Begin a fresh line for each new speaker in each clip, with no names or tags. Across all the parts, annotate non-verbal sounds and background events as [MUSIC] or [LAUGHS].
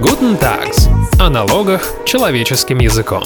Guten Tags. О налогах человеческим языком.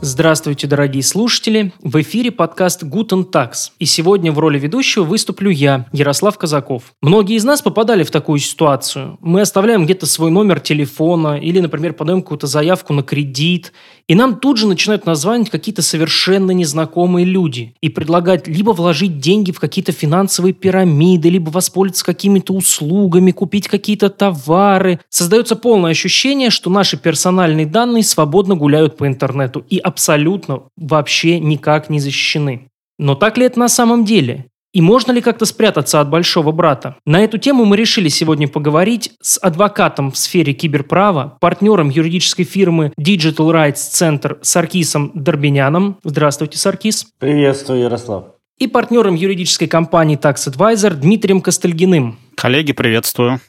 Здравствуйте, дорогие слушатели! В эфире подкаст Guten Tax. И сегодня в роли ведущего выступлю я, Ярослав Казаков. Многие из нас попадали в такую ситуацию. Мы оставляем где-то свой номер телефона или, например, подаем какую-то заявку на кредит, и нам тут же начинают названивать какие-то совершенно незнакомые люди и предлагать либо вложить деньги в какие-то финансовые пирамиды, либо воспользоваться какими-то услугами, купить какие-то товары. Создается полное ощущение, что наши персональные данные свободно гуляют по интернету и абсолютно вообще никак не защищены. Но так ли это на самом деле? И можно ли как-то спрятаться от большого брата? На эту тему мы решили сегодня поговорить с адвокатом в сфере киберправа, партнером юридической фирмы Digital Rights Center Саркисом Дорбиняном. Здравствуйте, Саркис.
Приветствую, Ярослав.
И партнером юридической компании Tax Advisor Дмитрием Костальгиным.
Коллеги, приветствую.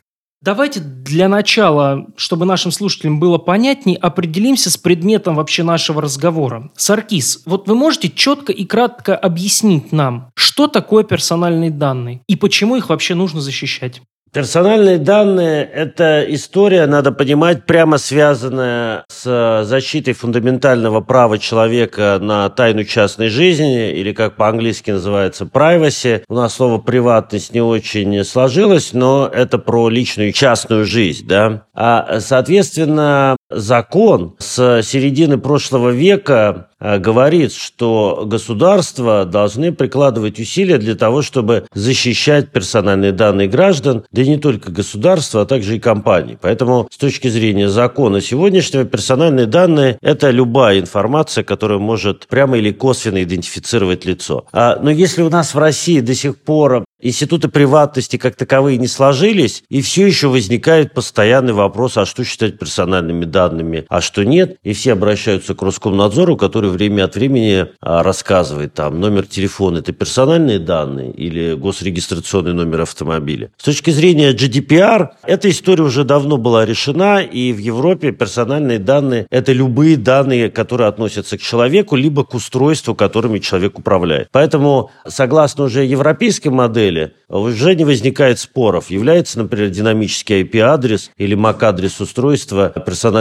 Давайте для начала, чтобы нашим слушателям было понятней, определимся с предметом вообще нашего разговора. Саркис, вот вы можете четко и кратко объяснить нам, что такое персональные данные и почему их вообще нужно защищать?
Персональные данные – это история, надо понимать, прямо связанная с защитой фундаментального права человека на тайну частной жизни, или как по-английски называется privacy. У нас слово «приватность» не очень сложилось, но это про личную частную жизнь. Да? А, соответственно, закон с середины прошлого века Э, говорит, что государства должны прикладывать усилия для того, чтобы защищать персональные данные граждан, да и не только государства, а также и компаний. Поэтому с точки зрения закона сегодняшнего персональные данные – это любая информация, которая может прямо или косвенно идентифицировать лицо. А, но если у нас в России до сих пор Институты приватности как таковые не сложились, и все еще возникает постоянный вопрос, а что считать персональными данными, а что нет. И все обращаются к Роскомнадзору, который время от времени а, рассказывает, там, номер телефона – это персональные данные или госрегистрационный номер автомобиля. С точки зрения GDPR, эта история уже давно была решена, и в Европе персональные данные – это любые данные, которые относятся к человеку, либо к устройству, которыми человек управляет. Поэтому, согласно уже европейской модели, уже не возникает споров. Является, например, динамический IP-адрес или MAC-адрес устройства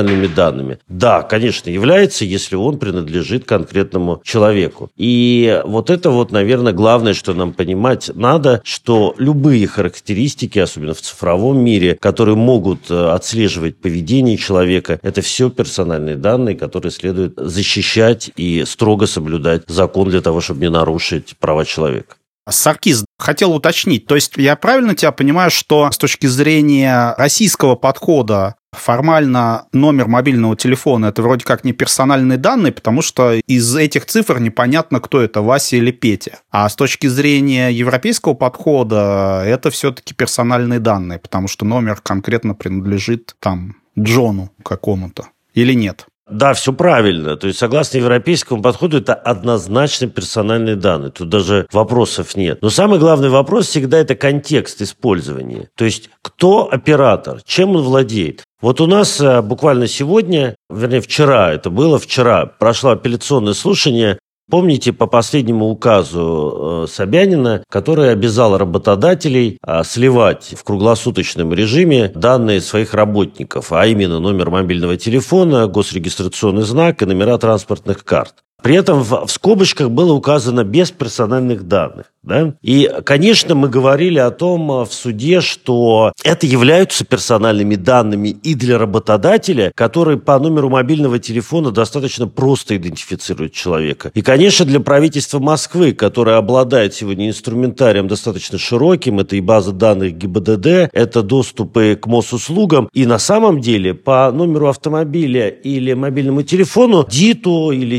персональными данными? Да, конечно, является, если он принадлежит конкретному человеку. И вот это вот, наверное, главное, что нам понимать надо, что любые характеристики, особенно в цифровом мире, которые могут э, отслеживать поведение человека, это все персональные данные, которые следует защищать и строго соблюдать закон для того, чтобы не нарушить права человека.
Саркиз, хотел уточнить, то есть я правильно тебя понимаю, что с точки зрения российского подхода формально номер мобильного телефона это вроде как не персональные данные, потому что из этих цифр непонятно, кто это, Вася или Петя. А с точки зрения европейского подхода это все-таки персональные данные, потому что номер конкретно принадлежит там Джону какому-то. Или нет?
Да, все правильно. То есть, согласно европейскому подходу, это однозначно персональные данные. Тут даже вопросов нет. Но самый главный вопрос всегда это контекст использования. То есть, кто оператор, чем он владеет. Вот у нас э, буквально сегодня, вернее вчера, это было вчера, прошло апелляционное слушание Помните по последнему указу э, Собянина, который обязал работодателей а, сливать в круглосуточном режиме данные своих работников, а именно номер мобильного телефона, госрегистрационный знак и номера транспортных карт. При этом в, в скобочках было указано без персональных данных. Да? И, конечно, мы говорили о том э, в суде, что это являются персональными данными и для работодателя, который по номеру мобильного телефона достаточно просто идентифицирует человека. И, конечно, для правительства Москвы, которое обладает сегодня инструментарием достаточно широким, это и база данных ГИБДД, это доступы к МОС-услугам, и на самом деле по номеру автомобиля или мобильному телефону ДИТу или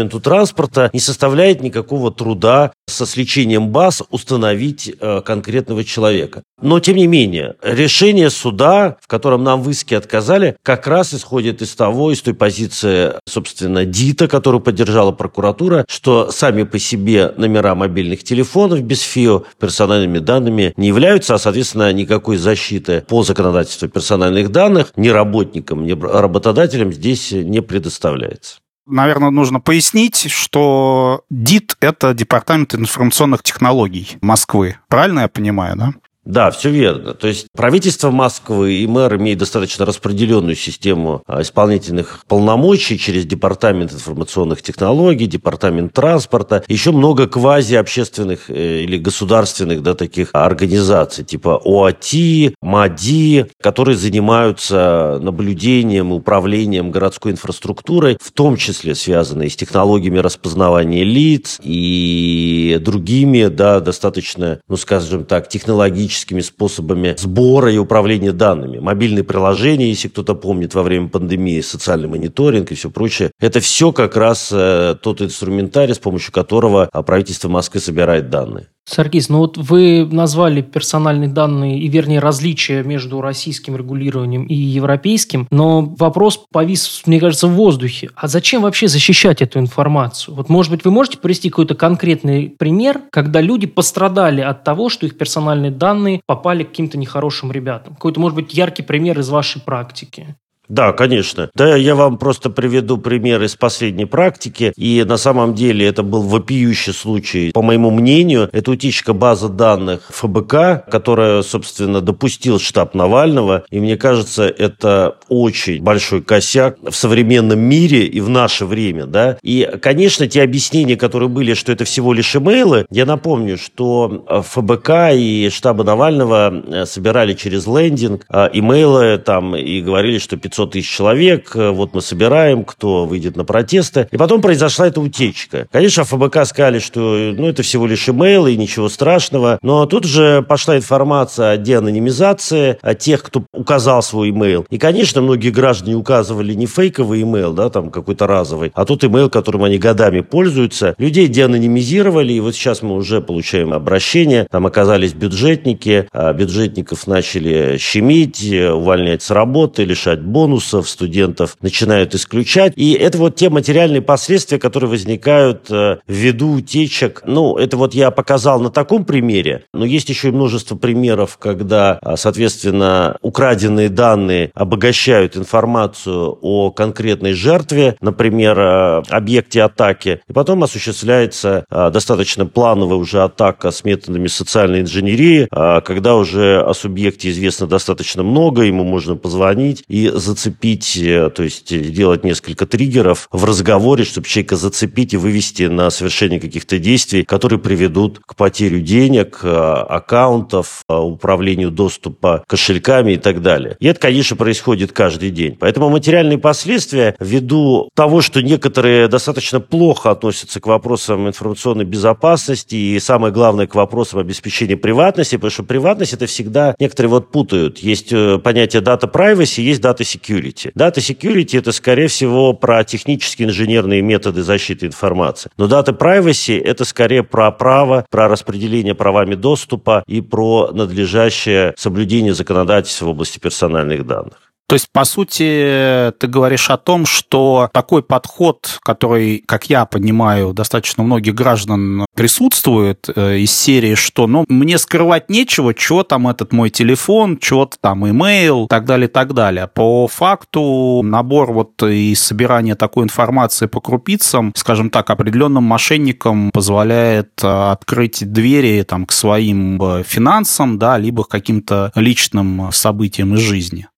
Департаменту транспорта не составляет никакого труда со сличением баз установить э, конкретного человека. Но, тем не менее, решение суда, в котором нам в иске отказали, как раз исходит из того, из той позиции, собственно, ДИТа, которую поддержала прокуратура, что сами по себе номера мобильных телефонов без ФИО персональными данными не являются, а, соответственно, никакой защиты по законодательству персональных данных ни работникам, ни работодателям здесь не предоставляется
наверное, нужно пояснить, что ДИТ – это Департамент информационных технологий Москвы. Правильно я понимаю, да?
Да, все верно. То есть правительство Москвы и мэр имеют достаточно распределенную систему а, исполнительных полномочий через Департамент информационных технологий, Департамент транспорта, еще много квази-общественных э, или государственных да, таких организаций, типа ОАТИ, МАДИ, которые занимаются наблюдением и управлением городской инфраструктурой, в том числе связанные с технологиями распознавания лиц и другими, да, достаточно, ну, скажем так, технологическими технологическими способами сбора и управления данными. Мобильные приложения, если кто-то помнит, во время пандемии, социальный мониторинг и все прочее. Это все как раз э, тот инструментарий, с помощью которого правительство Москвы собирает данные.
Саркис, ну вот вы назвали персональные данные и, вернее, различия между российским регулированием и европейским, но вопрос повис, мне кажется, в воздухе. А зачем вообще защищать эту информацию? Вот, может быть, вы можете привести какой-то конкретный пример, когда люди пострадали от того, что их персональные данные попали к каким-то нехорошим ребятам? Какой-то, может быть, яркий пример из вашей практики?
Да, конечно. Да, я вам просто приведу пример из последней практики. И на самом деле это был вопиющий случай. По моему мнению, это утечка базы данных ФБК, которая, собственно, допустил штаб Навального. И мне кажется, это очень большой косяк в современном мире и в наше время. Да? И, конечно, те объяснения, которые были, что это всего лишь имейлы, я напомню, что ФБК и штаба Навального э, собирали через лендинг э, имейлы там и говорили, что 500 500 тысяч человек, э, вот мы собираем, кто выйдет на протесты. И потом произошла эта утечка. Конечно, ФБК сказали, что ну, это всего лишь имейл и ничего страшного. Но тут же пошла информация о деанонимизации, о тех, кто указал свой имейл. И, конечно, многие граждане указывали не фейковый имейл, да, там какой-то разовый, а тот имейл, которым они годами пользуются. Людей деанонимизировали, и вот сейчас мы уже получаем обращение. Там оказались бюджетники, а бюджетников начали щемить, увольнять с работы, лишать бонусов бонусов студентов начинают исключать. И это вот те материальные последствия, которые возникают э, ввиду утечек. Ну, это вот я показал на таком примере, но есть еще и множество примеров, когда, а, соответственно, украденные данные обогащают информацию о конкретной жертве, например, э, объекте атаки, и потом осуществляется э, достаточно плановая уже атака с методами социальной инженерии, когда уже о субъекте известно достаточно много, ему можно позвонить и зацепить зацепить, э, то есть делать несколько триггеров в разговоре, чтобы человека зацепить и вывести на совершение каких-то действий, которые приведут к потере денег, э, аккаунтов, э, управлению доступа кошельками и так далее. И это, конечно, происходит каждый день. Поэтому материальные последствия, ввиду того, что некоторые достаточно плохо относятся к вопросам информационной безопасности и, самое главное, к вопросам обеспечения приватности, потому что приватность это всегда некоторые вот путают. Есть понятие data privacy, есть data security security. Data security – это, скорее всего, про технические инженерные методы защиты информации. Но data privacy – это скорее про право, про распределение правами доступа и про надлежащее соблюдение законодательства в области персональных данных.
То есть, по сути, ты говоришь о том, что такой подход, который, как я понимаю, достаточно многих граждан присутствует э, из серии, что, ну, мне скрывать нечего, что там этот мой телефон, что-то там имейл, так далее, так далее. По факту набор вот и собирание такой информации по крупицам, скажем так, определенным мошенникам позволяет э, открыть двери там к своим э, финансам, да, либо к каким-то личным событиям из жизни.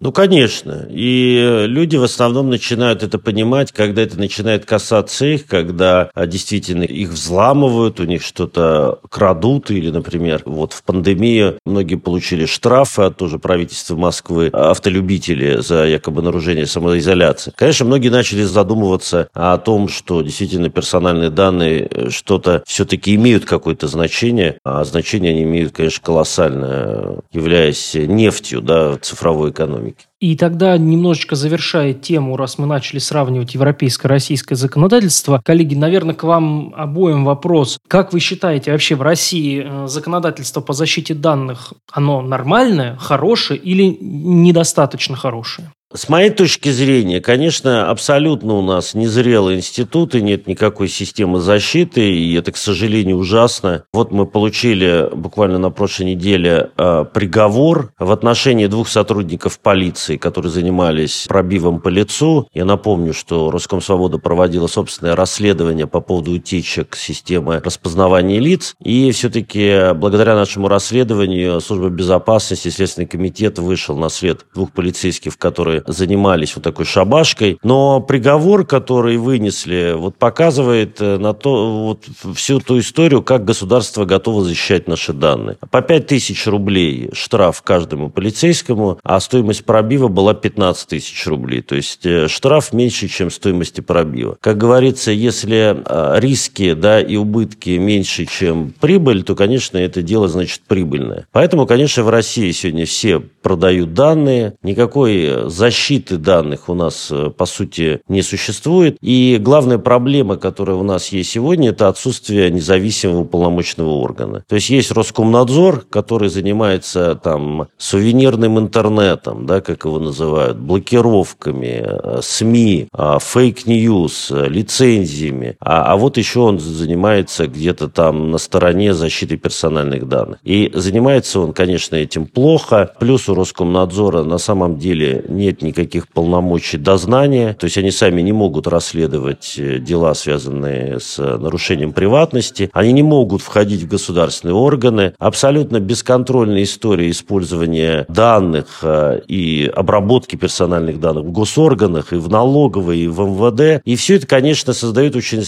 Ну, конечно. И люди в основном начинают это понимать, когда это начинает касаться их, когда а, действительно их взламывают, у них что-то крадут, или, например, вот в пандемию многие получили штрафы от тоже правительства Москвы, автолюбители за якобы нарушение самоизоляции. Конечно, многие начали задумываться о том, что действительно персональные данные э, что-то все-таки имеют какое-то значение, а значение они имеют, конечно, колоссальное, являясь нефтью да, цифровой экономики экономики.
И тогда, немножечко завершая тему, раз мы начали сравнивать европейское российское законодательство, коллеги, наверное, к вам обоим вопрос. Как вы считаете, вообще в России э, законодательство по защите данных, оно нормальное, хорошее или недостаточно хорошее?
С моей точки зрения, конечно, абсолютно у нас незрелые институты, нет никакой системы защиты, и это, к сожалению, ужасно. Вот мы получили буквально на прошлой неделе э, приговор в отношении двух сотрудников полиции, которые занимались пробивом по лицу. Я напомню, что Роскомсвобода проводила собственное расследование по поводу утечек системы распознавания лиц, и все-таки благодаря нашему расследованию Служба безопасности, Следственный комитет вышел на след двух полицейских, которые занимались вот такой шабашкой. Но приговор, который вынесли, вот показывает э, на то, вот всю ту историю, как государство готово защищать наши данные. По 5 тысяч рублей штраф каждому полицейскому, а стоимость пробива была 15 тысяч рублей. То есть э, штраф меньше, чем стоимости пробива. Как говорится, если э, риски да, и убытки меньше, чем прибыль, то, конечно, это дело значит прибыльное. Поэтому, конечно, в России сегодня все продают данные, никакой защиты защиты данных у нас, э, по сути, не существует. И главная проблема, которая у нас есть сегодня, это отсутствие независимого полномочного органа. То есть есть Роскомнадзор, который занимается там суверенным интернетом, да, как его называют, блокировками, э, СМИ, fake news, э, лицензиями. А, а вот еще он занимается где-то там на стороне защиты персональных данных. И занимается он, конечно, этим плохо. Плюс у Роскомнадзора на самом деле нет нет никаких полномочий дознания, то есть они сами не могут расследовать э, дела, связанные с нарушением приватности, они не могут входить в государственные органы, абсолютно бесконтрольная история использования данных э, и обработки персональных данных в госорганах, и в налоговой, и в МВД. И все это, конечно, создает очень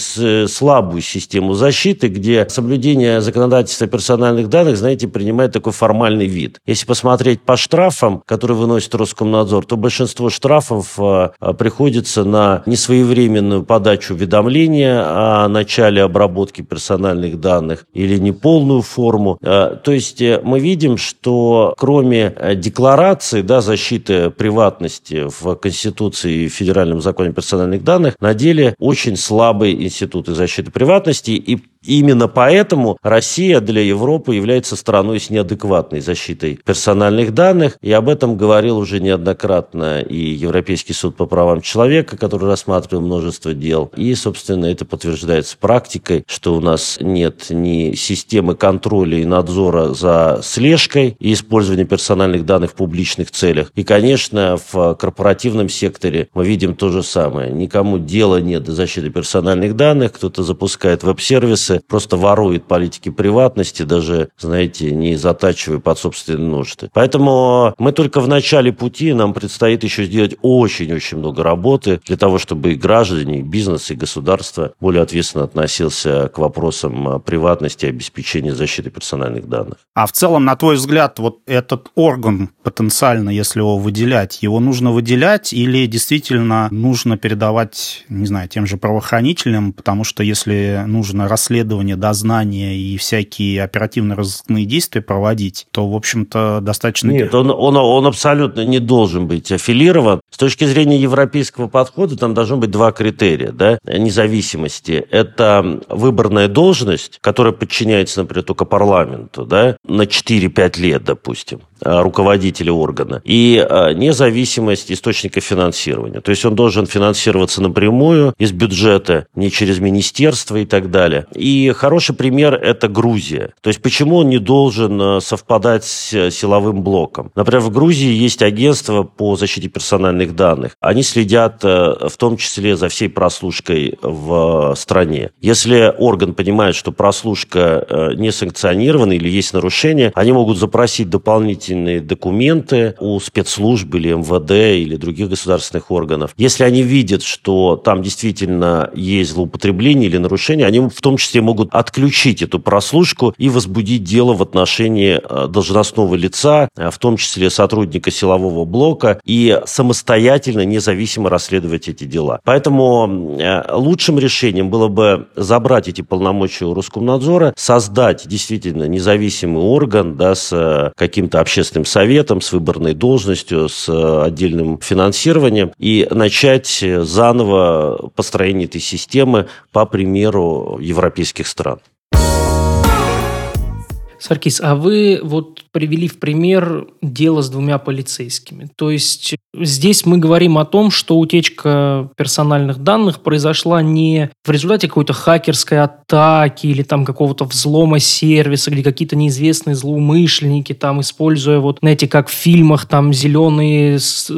слабую систему защиты, где соблюдение законодательства персональных данных, знаете, принимает такой формальный вид. Если посмотреть по штрафам, которые выносит Роскомнадзор, то большинство большинство штрафов э, э, приходится на несвоевременную подачу уведомления о начале обработки персональных данных или неполную форму. Э, то есть мы видим, что кроме декларации да, защиты приватности в Конституции и Федеральном законе персональных данных, на деле очень слабые институты защиты приватности и Именно поэтому Россия для Европы является страной с неадекватной защитой персональных данных, и об этом говорил уже неоднократно и Европейский суд по правам человека, который рассматривал множество дел. И, собственно, это подтверждается практикой, что у нас нет ни системы контроля и надзора за слежкой и использованием персональных данных в публичных целях. И, конечно, в корпоративном секторе мы видим то же самое. Никому дела нет до защиты персональных данных, кто-то запускает веб-сервисы, Яндексе просто ворует политики приватности, даже, знаете, не затачивая под собственные нужды. Поэтому мы только в начале пути, нам предстоит еще сделать очень-очень много работы для того, чтобы и граждане, и бизнес, и государство более ответственно относился к вопросам приватности и обеспечения защиты персональных данных.
А в целом, на твой взгляд, вот этот орган потенциально, если его выделять, его нужно выделять или действительно нужно передавать, не знаю, тем же правоохранителям, потому что если нужно расследовать расследования, дознания и всякие оперативно-розыскные действия проводить, то, в общем-то, достаточно...
Нет, он, он, он абсолютно не должен быть аффилирован. С точки зрения европейского подхода там должно быть два критерия да, независимости. Это выборная должность, которая подчиняется, например, только парламенту, да, на 4-5 лет, допустим. Э, руководителя органа, и э, независимость источника финансирования. То есть он должен финансироваться напрямую из бюджета, не через министерство и так далее. И хороший пример – это Грузия. То есть почему он не должен э, совпадать с силовым блоком? Например, в Грузии есть агентство по защите персональных данных. Они следят в том числе за всей прослушкой в стране. Если орган понимает, что прослушка не санкционирована или есть нарушение, они могут запросить дополнительные документы у спецслужб или МВД или других государственных органов. Если они видят, что там действительно есть злоупотребление или нарушение, они в том числе могут отключить эту прослушку и возбудить дело в отношении э, должностного лица, э, в том числе сотрудника силового блока, и самостоятельно, независимо расследовать эти дела. Поэтому э, лучшим решением было бы забрать эти полномочия у Роскомнадзора, создать действительно независимый орган да, с каким-то общественным советом, с выборной должностью, с отдельным финансированием и начать заново построение этой системы по примеру европейских стран.
Саркис, а вы вот привели в пример дело с двумя полицейскими. То есть здесь мы говорим о том, что утечка персональных данных произошла не в результате какой-то хакерской атаки или там какого-то взлома сервиса, где какие-то неизвестные злоумышленники там, используя вот, знаете, как в фильмах, там зеленые, с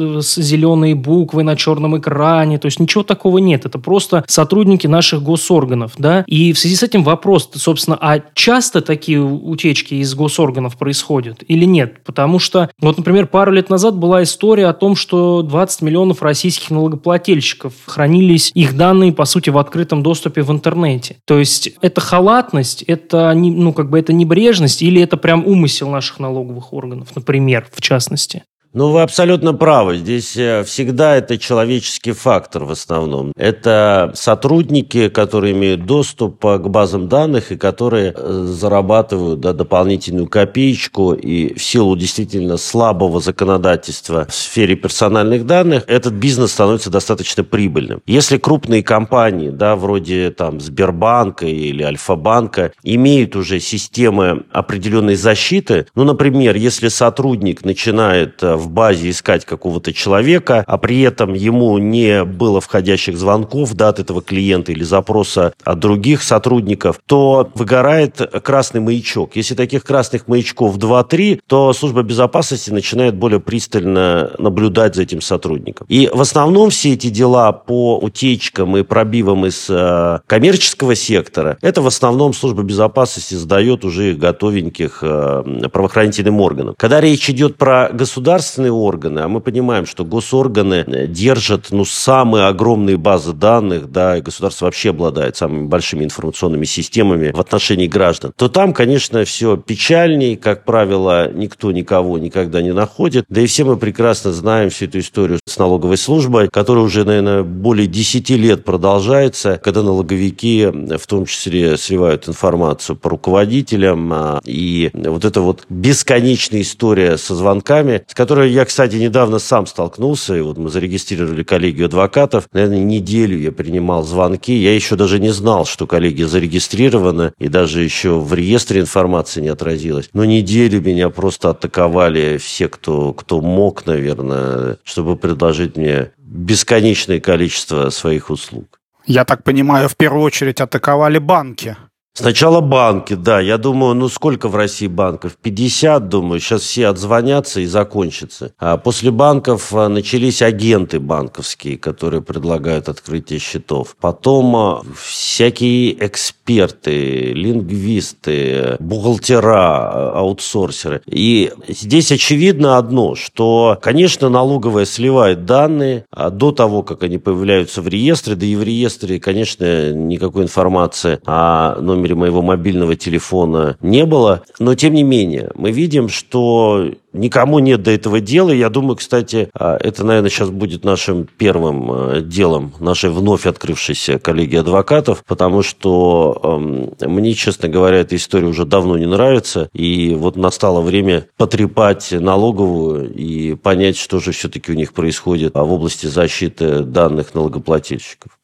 зеленые буквы на черном экране. То есть ничего такого нет. Это просто сотрудники наших госорганов, да. И в связи с этим вопрос, собственно, а часто такие утечки из госорганов происходят или нет? Потому что, вот, например, пару лет назад была история о том, что 20 миллионов российских налогоплательщиков хранились их данные, по сути, в открытом доступе в интернете. То есть это халатность, это, ну, как бы это небрежность или это прям умысел наших налоговых органов, например, в частности?
Ну, вы абсолютно правы. Здесь э, всегда это человеческий фактор в основном. Это сотрудники, которые имеют доступ э, к базам данных и которые э, зарабатывают да, дополнительную копеечку. И в силу действительно слабого законодательства в сфере персональных данных этот бизнес становится достаточно прибыльным. Если крупные компании, да, вроде там Сбербанка или Альфа-банка, имеют уже системы определенной защиты, ну, например, если сотрудник начинает в базе искать какого-то человека, а при этом ему не было входящих звонков да, от этого клиента или запроса от других сотрудников, то выгорает красный маячок. Если таких красных маячков 2-3, то служба безопасности начинает более пристально наблюдать за этим сотрудником. И в основном все эти дела по утечкам и пробивам из э, коммерческого сектора, это в основном служба безопасности сдает уже готовеньких э, правоохранительным органам. Когда речь идет про государство, государственные органы, а мы понимаем, что госорганы э, держат ну, самые огромные базы данных, да, и государство вообще обладает самыми большими информационными системами в отношении граждан, то там, конечно, все печальней, как правило, никто никого никогда не находит. Да и все мы прекрасно знаем всю эту историю с налоговой службой, которая уже, наверное, более 10 лет продолжается, когда налоговики в том числе сливают информацию по руководителям, а, и вот эта вот бесконечная история со звонками, с которой я, кстати, недавно сам столкнулся, и вот мы зарегистрировали коллегию адвокатов. Наверное, неделю я принимал звонки. Я еще даже не знал, что коллегия зарегистрирована, и даже еще в реестре информации не отразилась. Но неделю меня просто атаковали все, кто, кто мог, наверное, чтобы предложить мне бесконечное количество своих услуг.
Я так понимаю, в первую очередь атаковали банки.
Сначала банки, да. Я думаю, ну сколько в России банков? 50, думаю. Сейчас все отзвонятся и закончится. А после банков а, начались агенты банковские, которые предлагают открытие счетов. Потом а, всякие эксперты, лингвисты, бухгалтера, аутсорсеры. И здесь очевидно одно, что, конечно, налоговая сливает данные до того, как они появляются в реестре. Да и в реестре, конечно, никакой информации о номере номере моего мобильного телефона не было. Но, тем не менее, мы видим, что никому нет до этого дела. Я думаю, кстати, а, это, наверное, сейчас будет нашим первым а, делом нашей вновь открывшейся коллегии адвокатов, потому что э, мне, честно говоря, эта история уже давно не нравится. И вот настало время потрепать налоговую и понять, что же все-таки у них происходит в области защиты данных налогоплательщиков.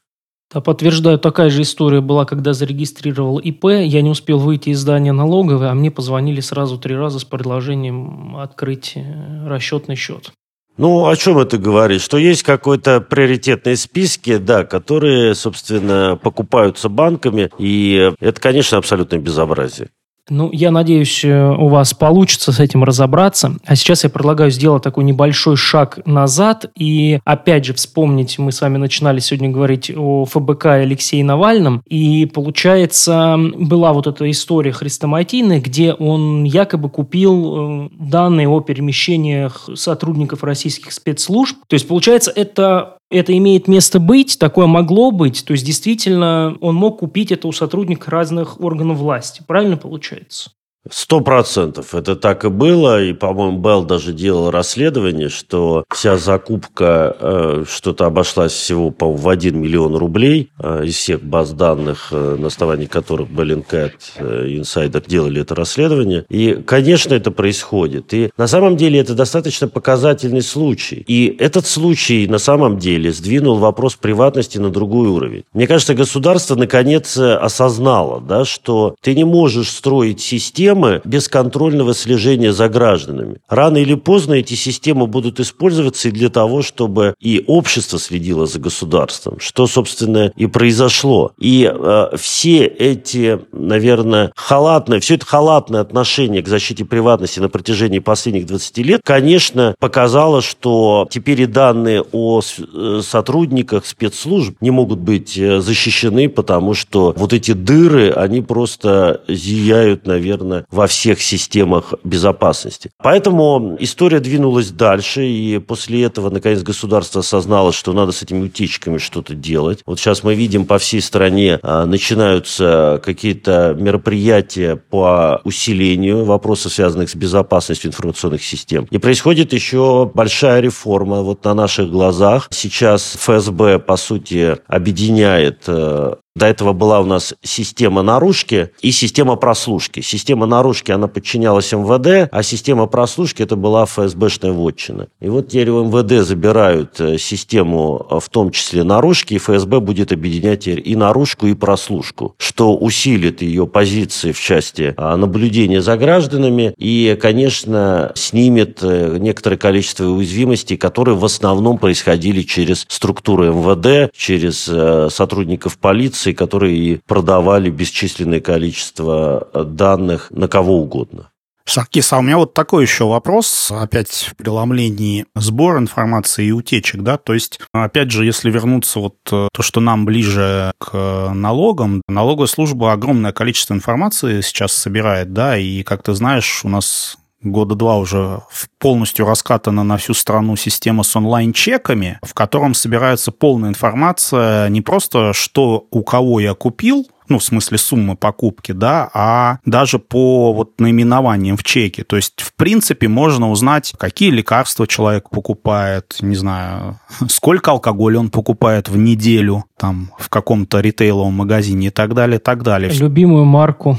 Да, подтверждаю, такая же история была, когда зарегистрировал ИП. Я не успел выйти из здания налоговой, а мне позвонили сразу три раза с предложением открыть э, расчетный счет.
Ну, о чем это говорит? Что есть какой-то приоритетные списки, да, которые, собственно, покупаются банками, и это, конечно, абсолютное безобразие.
Ну, я надеюсь, э, у вас получится с этим разобраться. А сейчас я предлагаю сделать такой небольшой шаг назад и опять же вспомнить, мы с вами начинали сегодня говорить о ФБК и Алексее Навальном, и получается, была вот эта история хрестоматийная, где он якобы купил э, данные о перемещениях сотрудников российских спецслужб. То есть, получается, это это имеет место быть, такое могло быть, то есть действительно он мог купить это у сотрудников разных органов власти. Правильно получается?
Сто процентов. Это так и было. И, по-моему, Белл даже делал расследование, что вся закупка э, что-то обошлась всего, по в 1 миллион рублей э, из всех баз данных, э, на основании которых Bellingcat, э, Insider делали это расследование. И, конечно, это происходит. И на самом деле это достаточно показательный случай. И этот случай на самом деле сдвинул вопрос приватности на другой уровень. Мне кажется, государство наконец осознало, да, что ты не можешь строить систему, системы бесконтрольного слежения за гражданами. Рано или поздно эти системы будут использоваться и для того, чтобы и общество следило за государством, что, собственно, и произошло. И э, все эти, наверное, халатное, все это халатное отношение к защите приватности на протяжении последних 20 лет, конечно, показало, что теперь и данные о э, сотрудниках спецслужб не могут быть э, защищены, потому что вот эти дыры, они просто зияют, наверное, во всех системах безопасности. Поэтому история двинулась дальше, и после этого, наконец, государство осознало, что надо с этими утечками что-то делать. Вот сейчас мы видим по всей стране а, начинаются какие-то мероприятия по усилению вопросов, связанных с безопасностью информационных систем. И происходит еще большая реформа вот на наших глазах. Сейчас ФСБ, по сути, объединяет э, до этого была у нас система наружки и система прослушки. Система наружки, она подчинялась МВД, а система прослушки это была ФСБшная вотчина. И вот теперь у МВД забирают э, систему, э, в том числе наружки, и ФСБ будет объединять и наружку, и прослушку, что усилит ее позиции в части а, наблюдения за гражданами и, конечно, снимет э, некоторое количество уязвимостей, которые в основном происходили через структуры МВД, через сотрудников полиции, корпораций, которые продавали бесчисленное количество э, данных на кого угодно.
Саркис, а у меня вот такой еще вопрос, опять в преломлении сбора информации и утечек, да, то есть, опять же, если вернуться вот э, то, что нам ближе к налогам, налоговая служба огромное количество информации сейчас собирает, да, и, как ты знаешь, у нас года два уже полностью раскатана на всю страну система с онлайн-чеками, в котором собирается полная информация не просто, что у кого я купил, ну, в смысле суммы покупки, да, а даже по вот наименованиям в чеке. То есть, в принципе, можно узнать, какие лекарства человек покупает, не знаю, [LAUGHS] сколько алкоголя он покупает в неделю, там, в каком-то ритейловом магазине и так далее, и так далее.
Любимую марку.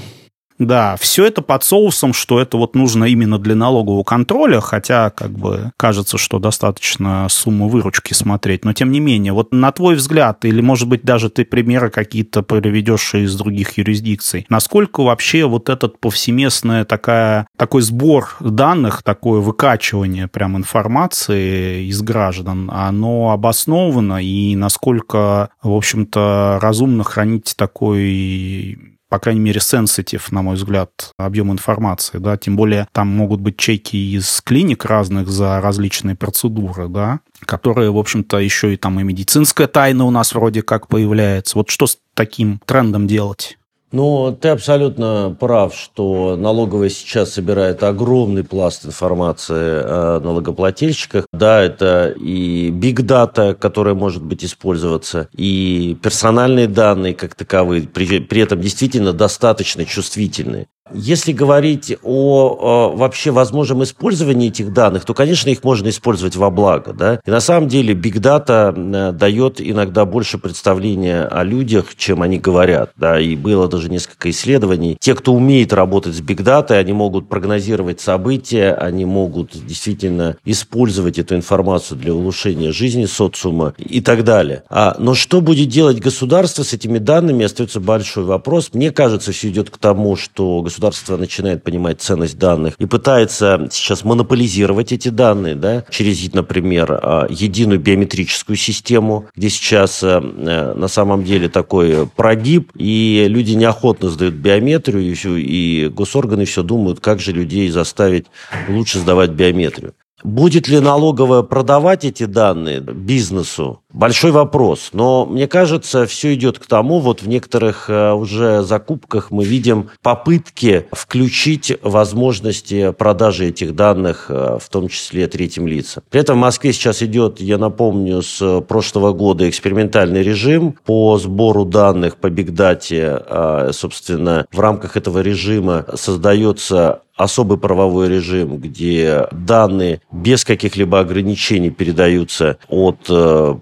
Да, все это под соусом, что это вот нужно именно для налогового контроля, хотя как бы кажется, что достаточно сумму выручки смотреть, но тем не менее, вот на твой взгляд, или может быть даже ты примеры какие-то приведешь из других юрисдикций, насколько вообще вот этот повсеместная такая, такой сбор данных, такое выкачивание прям информации из граждан, оно обосновано? И насколько, в общем-то, разумно хранить такой по крайней мере, сенситив, на мой взгляд, объем информации, да, тем более там могут быть чеки из клиник разных за различные процедуры, да, которые, в общем-то, еще и там и медицинская тайна у нас вроде как появляется. Вот что с таким трендом делать?
Ну, ты абсолютно прав, что налоговая сейчас собирает огромный пласт информации о налогоплательщиках. Да, это и биг дата, которая может быть использоваться, и персональные данные как таковые, при, при этом действительно достаточно чувствительные. Если говорить о, о вообще возможном использовании этих данных, то, конечно, их можно использовать во благо. Да? И на самом деле Big Data э, дает иногда больше представления о людях, чем они говорят. Да? И было даже несколько исследований. Те, кто умеет работать с Big Data, они могут прогнозировать события, они могут действительно использовать эту информацию для улучшения жизни социума и так далее. А, но что будет делать государство с этими данными, остается большой вопрос. Мне кажется, все идет к тому, что государство государство начинает понимать ценность данных и пытается сейчас монополизировать эти данные, да, через, например, а, единую биометрическую систему, где сейчас э, э, на самом деле такой прогиб, и люди неохотно сдают биометрию, и, все, и госорганы все думают, как же людей заставить лучше сдавать биометрию. Будет ли налоговая продавать эти данные бизнесу? Большой вопрос. Но мне кажется, все идет к тому, вот в некоторых э, уже закупках мы видим попытки включить возможности продажи этих данных, э, в том числе третьим лицам. При этом в Москве сейчас идет, я напомню, с прошлого года экспериментальный режим по сбору данных по бигдате. Э, собственно, в рамках этого режима создается особый правовой режим, где данные без каких-либо ограничений передаются от э,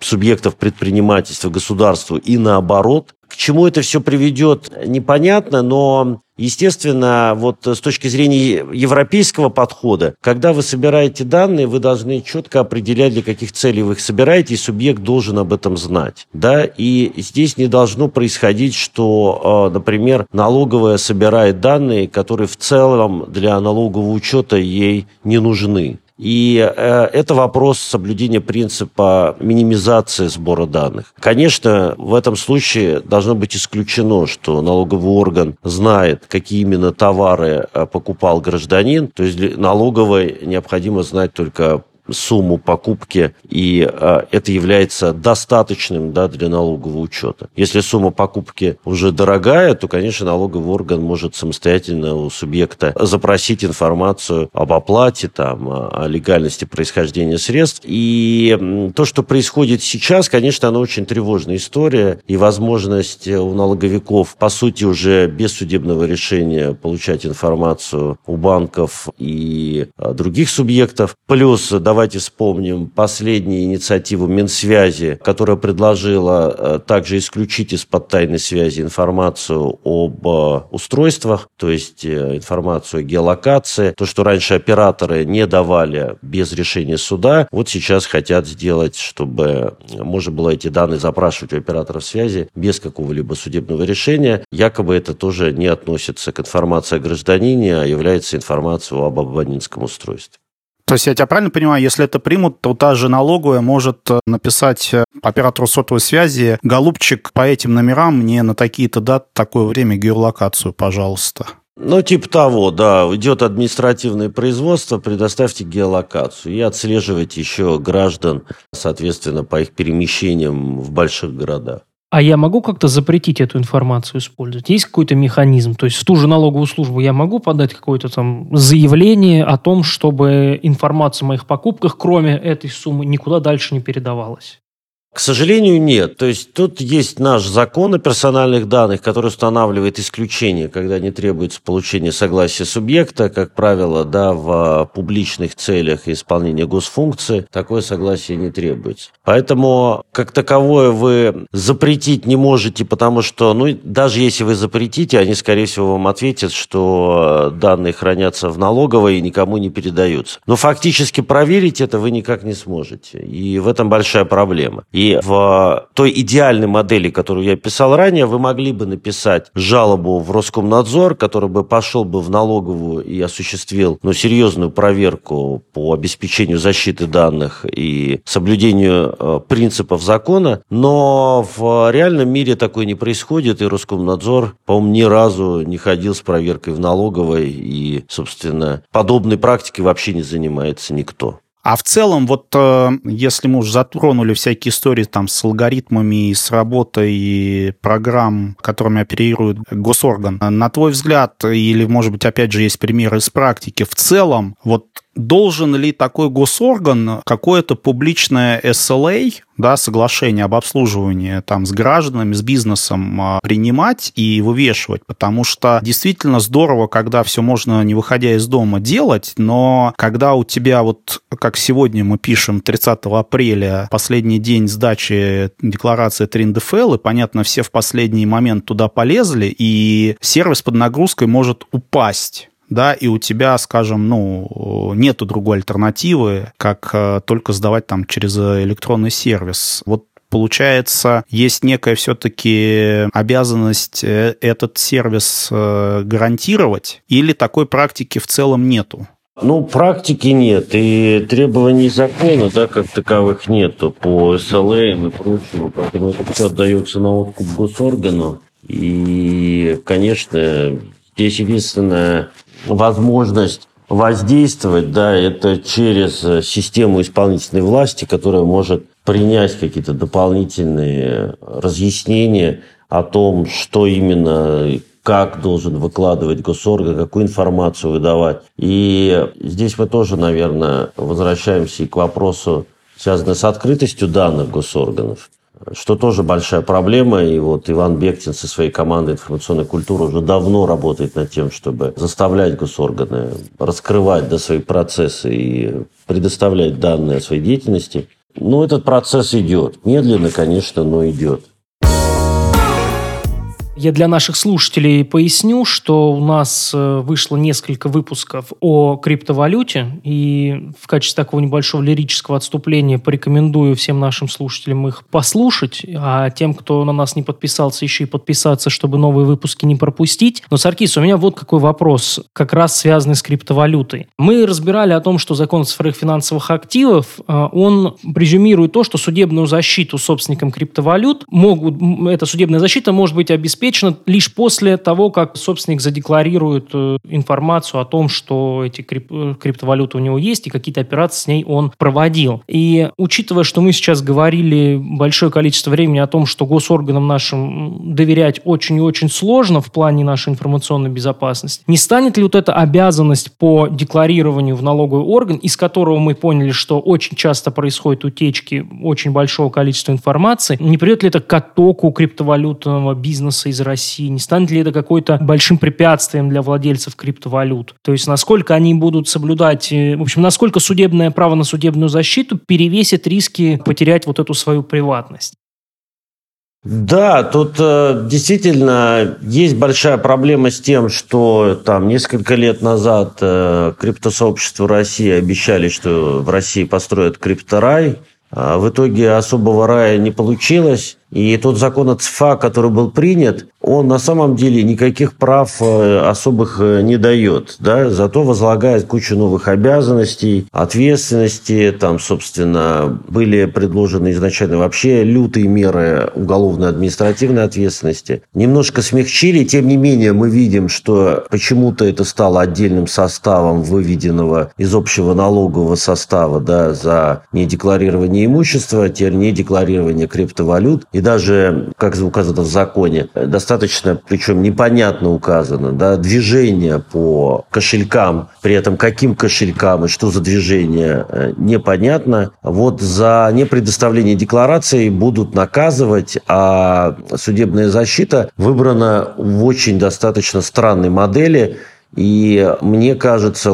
субъектов предпринимательства государству и наоборот. К чему это все приведет, непонятно, но Естественно, вот с точки зрения европейского подхода, когда вы собираете данные, вы должны четко определять, для каких целей вы их собираете, и субъект должен об этом знать. Да? И здесь не должно происходить, что, а, например, налоговая собирает данные, которые в целом для налогового учета ей не нужны. И э, это вопрос соблюдения принципа минимизации сбора данных. Конечно, в этом случае должно быть исключено, что налоговый орган знает, какие именно товары э, покупал гражданин. То есть налоговой необходимо знать только сумму покупки, и э, это является достаточным да, для налогового учета. Если сумма покупки уже дорогая, то, конечно, налоговый орган может самостоятельно у субъекта запросить информацию об оплате, там, о легальности происхождения средств. И то, что происходит сейчас, конечно, оно очень тревожная история, и возможность у налоговиков, по сути, уже без судебного решения получать информацию у банков и э, других субъектов. Плюс, давайте давайте вспомним последнюю инициативу Минсвязи, которая предложила э, также исключить из-под тайной связи информацию об э, устройствах, то есть э, информацию о геолокации. То, что раньше операторы не давали без решения суда, вот сейчас хотят сделать, чтобы можно было эти данные запрашивать у операторов связи без какого-либо судебного решения. Якобы это тоже не относится к информации о гражданине, а является информацией об абонентском устройстве.
То есть я тебя правильно понимаю, если это примут, то та же налоговая может э, написать э, оператору сотовой связи, голубчик, по этим номерам мне на такие-то даты, такое время геолокацию, пожалуйста.
Ну, типа того, да. Идет административное производство, предоставьте геолокацию и отслеживайте еще граждан, соответственно, по их перемещениям в больших городах.
А я могу как-то запретить эту информацию использовать? Есть какой-то механизм? То есть в ту же налоговую службу я могу подать какое-то там заявление о том, чтобы информация о моих покупках, кроме этой суммы, никуда дальше не передавалась?
К сожалению, нет. То есть тут есть наш закон о персональных данных, который устанавливает исключение, когда не требуется получение согласия субъекта, как правило, да, в публичных целях исполнения госфункции такое согласие не требуется. Поэтому как таковое вы запретить не можете, потому что, ну, даже если вы запретите, они, скорее всего, вам ответят, что данные хранятся в налоговой и никому не передаются. Но фактически проверить это вы никак не сможете. И в этом большая проблема. И в той идеальной модели, которую я писал ранее, вы могли бы написать жалобу в Роскомнадзор, который бы пошел бы в налоговую и осуществил ну, серьезную проверку по обеспечению защиты данных и соблюдению э, принципов закона. Но в реальном мире такое не происходит, и Роскомнадзор, по-моему, ни разу не ходил с проверкой в налоговой, и, собственно, подобной практикой вообще не занимается никто.
А в целом, вот э, если мы уже затронули всякие истории там с алгоритмами, с работой программ, которыми оперирует госорган, на твой взгляд, или, может быть, опять же, есть примеры из практики, в целом, вот должен ли такой госорган какое-то публичное SLA, да, соглашение об обслуживании там с гражданами, с бизнесом а, принимать и вывешивать, потому что действительно здорово, когда все можно, не выходя из дома, делать, но когда у тебя вот, как сегодня мы пишем, 30 апреля, последний день сдачи декларации 3 НДФЛ, и, понятно, все в последний момент туда полезли, и сервис под нагрузкой может упасть да, и у тебя, скажем, ну, нету другой альтернативы, как э, только сдавать там через электронный сервис. Вот получается, есть некая все-таки обязанность э, этот сервис э, гарантировать, или такой практики в целом нету?
Ну, практики нет, и требований закона, да, как таковых нету по SLA и прочему, поэтому это все отдается на откуп госоргану. И, конечно, здесь единственное возможность воздействовать, да, это через э, систему исполнительной власти, которая может принять какие-то дополнительные разъяснения о том, что именно как должен выкладывать госорган, какую информацию выдавать. И здесь мы тоже, наверное, возвращаемся и к вопросу, связанному с открытостью данных госорганов что тоже большая проблема. И вот Иван Бектин со своей командой информационной культуры уже давно работает над тем, чтобы заставлять госорганы раскрывать да, свои процессы и предоставлять данные о своей деятельности. Но этот процесс идет. Медленно, конечно, но идет.
Я для наших слушателей поясню, что у нас э, вышло несколько выпусков о криптовалюте, и в качестве такого небольшого лирического отступления порекомендую всем нашим слушателям их послушать, а тем, кто на нас не подписался, еще и подписаться, чтобы новые выпуски не пропустить. Но, Саркис, у меня вот какой вопрос, как раз связанный с криптовалютой. Мы разбирали о том, что закон цифровых финансовых активов, э, он презюмирует то, что судебную защиту собственникам криптовалют могут, эта судебная защита может быть обеспечена обеспечено лишь после того, как собственник задекларирует э, информацию о том, что эти крип э, криптовалюты у него есть и какие-то операции с ней он проводил. И учитывая, что мы сейчас говорили большое количество времени о том, что госорганам нашим доверять очень и очень сложно в плане нашей информационной безопасности, не станет ли вот эта обязанность по декларированию в налоговый орган, из которого мы поняли, что очень часто происходят утечки очень большого количества информации, не приведет ли это к оттоку криптовалютного бизнеса из из России? Не станет ли это какой-то большим препятствием для владельцев криптовалют? То есть насколько они будут соблюдать, э, в общем, насколько судебное право на судебную защиту перевесит риски потерять вот эту свою приватность?
Да, тут э, действительно есть большая проблема с тем, что там несколько лет назад э, криптосообщество России обещали, что в России построят крипторай. А в итоге особого рая не получилось. И тот закон от ЦФА, который был принят, он на самом деле никаких прав э, особых э, не дает, да, зато возлагает кучу новых обязанностей, ответственности, там, собственно, были предложены изначально вообще лютые меры уголовной административной ответственности. Немножко смягчили, тем не менее мы видим, что почему-то это стало отдельным составом выведенного из общего налогового состава, да, за недекларирование имущества, теперь недекларирование криптовалют. И даже, как указано в законе, достаточно, причем непонятно указано, да, движение по кошелькам, при этом каким кошелькам и что за движение, э, непонятно. Вот за непредоставление декларации будут наказывать, а судебная защита выбрана в очень достаточно странной модели – и мне кажется,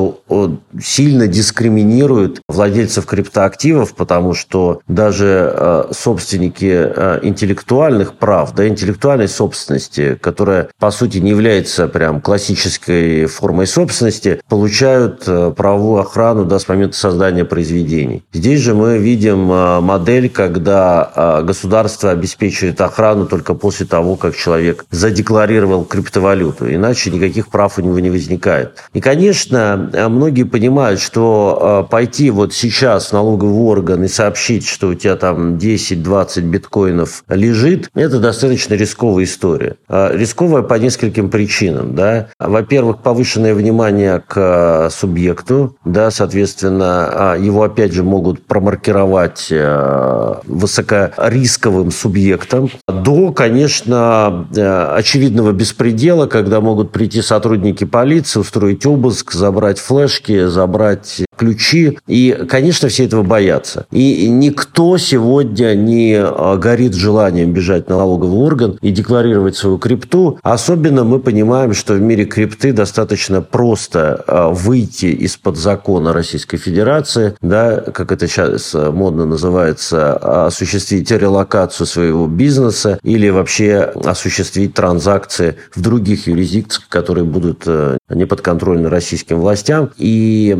сильно дискриминирует владельцев криптоактивов, потому что даже э, собственники э, интеллектуальных прав, да, интеллектуальной собственности, которая, по сути, не является прям классической формой собственности, получают э, правовую охрану да, с момента создания произведений. Здесь же мы видим модель, когда государство обеспечивает охрану только после того, как человек задекларировал криптовалюту. Иначе никаких прав у него не возникает возникает. И, конечно, многие понимают, что э, пойти вот сейчас в налоговый орган и сообщить, что у тебя там 10-20 биткоинов лежит, это достаточно рисковая история. Э, рисковая по нескольким причинам. Да? Во-первых, повышенное внимание к э, субъекту, да, соответственно, его опять же могут промаркировать высокорисковым субъектом, до, конечно, очевидного беспредела, когда могут прийти сотрудники полиции, полиции, устроить обыск, забрать флешки, забрать ключи. И, конечно, все этого боятся. И никто сегодня не а, горит желанием бежать на налоговый орган и декларировать свою крипту. Особенно мы понимаем, что в мире крипты достаточно просто а, выйти из-под закона Российской Федерации, да, как это сейчас модно называется, осуществить релокацию своего бизнеса или вообще осуществить транзакции в других юрисдикциях, которые будут не подконтрольны российским властям. И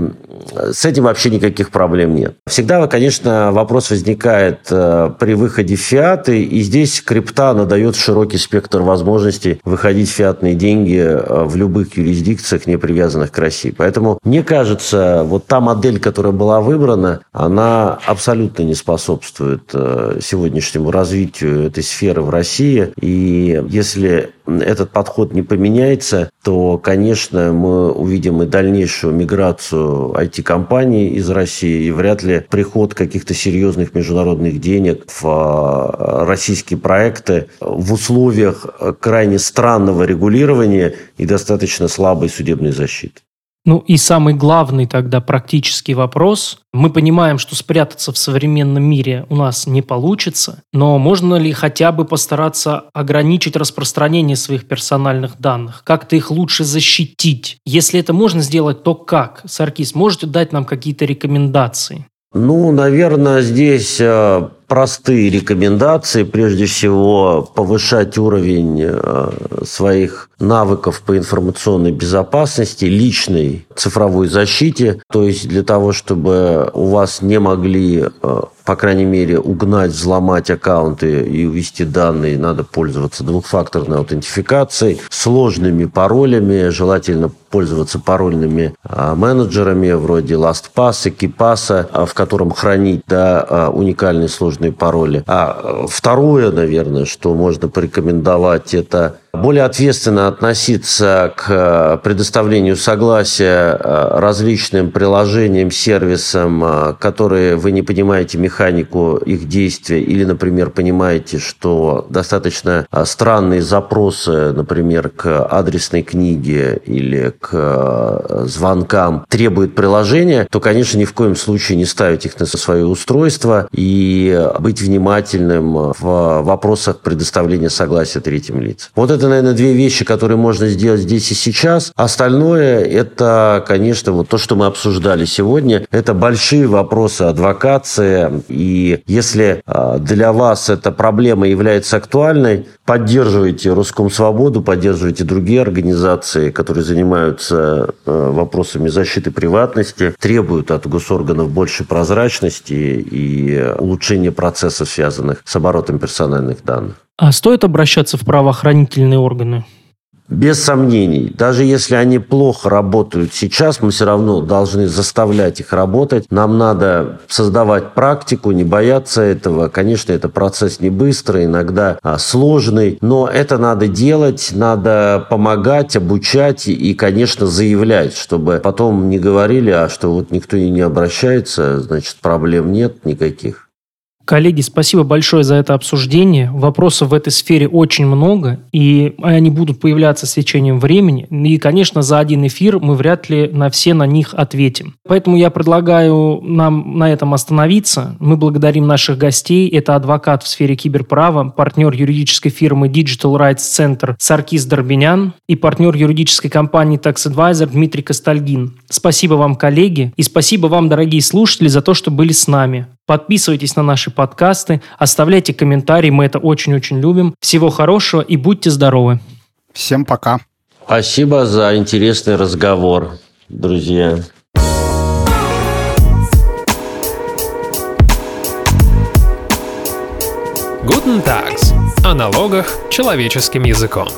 с этим вообще никаких проблем нет. Всегда, конечно, вопрос возникает э, при выходе фиаты, и здесь крипта она дает широкий спектр возможностей выходить фиатные деньги э, в любых юрисдикциях, не привязанных к России. Поэтому, мне кажется, вот та модель, которая была выбрана, она абсолютно не способствует э, сегодняшнему развитию этой сферы в России. И если этот подход не поменяется, то, конечно, мы увидим и дальнейшую миграцию IT-компаний из России, и вряд ли приход каких-то серьезных международных денег в а, российские проекты в условиях крайне странного регулирования и достаточно слабой судебной защиты.
Ну и самый главный тогда практический вопрос. Мы понимаем, что спрятаться в современном мире у нас не получится, но можно ли хотя бы постараться ограничить распространение своих персональных данных? Как-то их лучше защитить? Если это можно сделать, то как? Саркис, можете дать нам какие-то рекомендации?
Ну, наверное, здесь э, простые рекомендации. Прежде всего, повышать уровень э, своих навыков по информационной безопасности, личной цифровой защите. То есть для того, чтобы у вас не могли э, по крайней мере, угнать, взломать аккаунты и увести данные, надо пользоваться двухфакторной аутентификацией, сложными паролями, желательно пользоваться парольными а, менеджерами вроде LastPass, KeePass, а, в котором хранить да, а, уникальные сложные пароли. А второе, наверное, что можно порекомендовать, это более ответственно относиться к предоставлению согласия различным приложениям, сервисам, которые вы не понимаете механику их действия или, например, понимаете, что достаточно странные запросы, например, к адресной книге или к звонкам требуют приложения, то, конечно, ни в коем случае не ставить их на свое устройство и быть внимательным в вопросах предоставления согласия третьим лицам. Вот это, наверное, две вещи, которые можно сделать здесь и сейчас. Остальное – это, конечно, вот то, что мы обсуждали сегодня. Это большие вопросы адвокации. И если а, для вас эта проблема является актуальной, поддерживайте Русском Свободу, поддерживайте другие организации, которые занимаются а, вопросами защиты приватности, требуют от госорганов больше прозрачности и улучшения процессов, связанных с оборотом персональных данных.
А стоит обращаться в правоохранительные органы?
Без сомнений. Даже если они плохо работают сейчас, мы все равно должны заставлять их работать. Нам надо создавать практику, не бояться этого. Конечно, это процесс не быстрый, иногда а, сложный, но это надо делать, надо помогать, обучать и, конечно, заявлять, чтобы потом не говорили, а что вот никто и не обращается, значит, проблем нет никаких.
Коллеги, спасибо большое за это обсуждение. Вопросов в этой сфере очень много, и они будут появляться с течением времени. И, конечно, за один эфир мы вряд ли на все на них ответим. Поэтому я предлагаю нам на этом остановиться. Мы благодарим наших гостей. Это адвокат в сфере киберправа, партнер юридической фирмы Digital Rights Center Саркис Дорбинян и партнер юридической компании Tax Advisor Дмитрий Костальгин. Спасибо вам, коллеги, и спасибо вам, дорогие слушатели, за то, что были с нами. Подписывайтесь на наши подкасты, оставляйте комментарии, мы это очень-очень любим. Всего хорошего и будьте здоровы.
Всем пока.
Спасибо за интересный разговор, друзья.
Guten Tags. О налогах человеческим языком.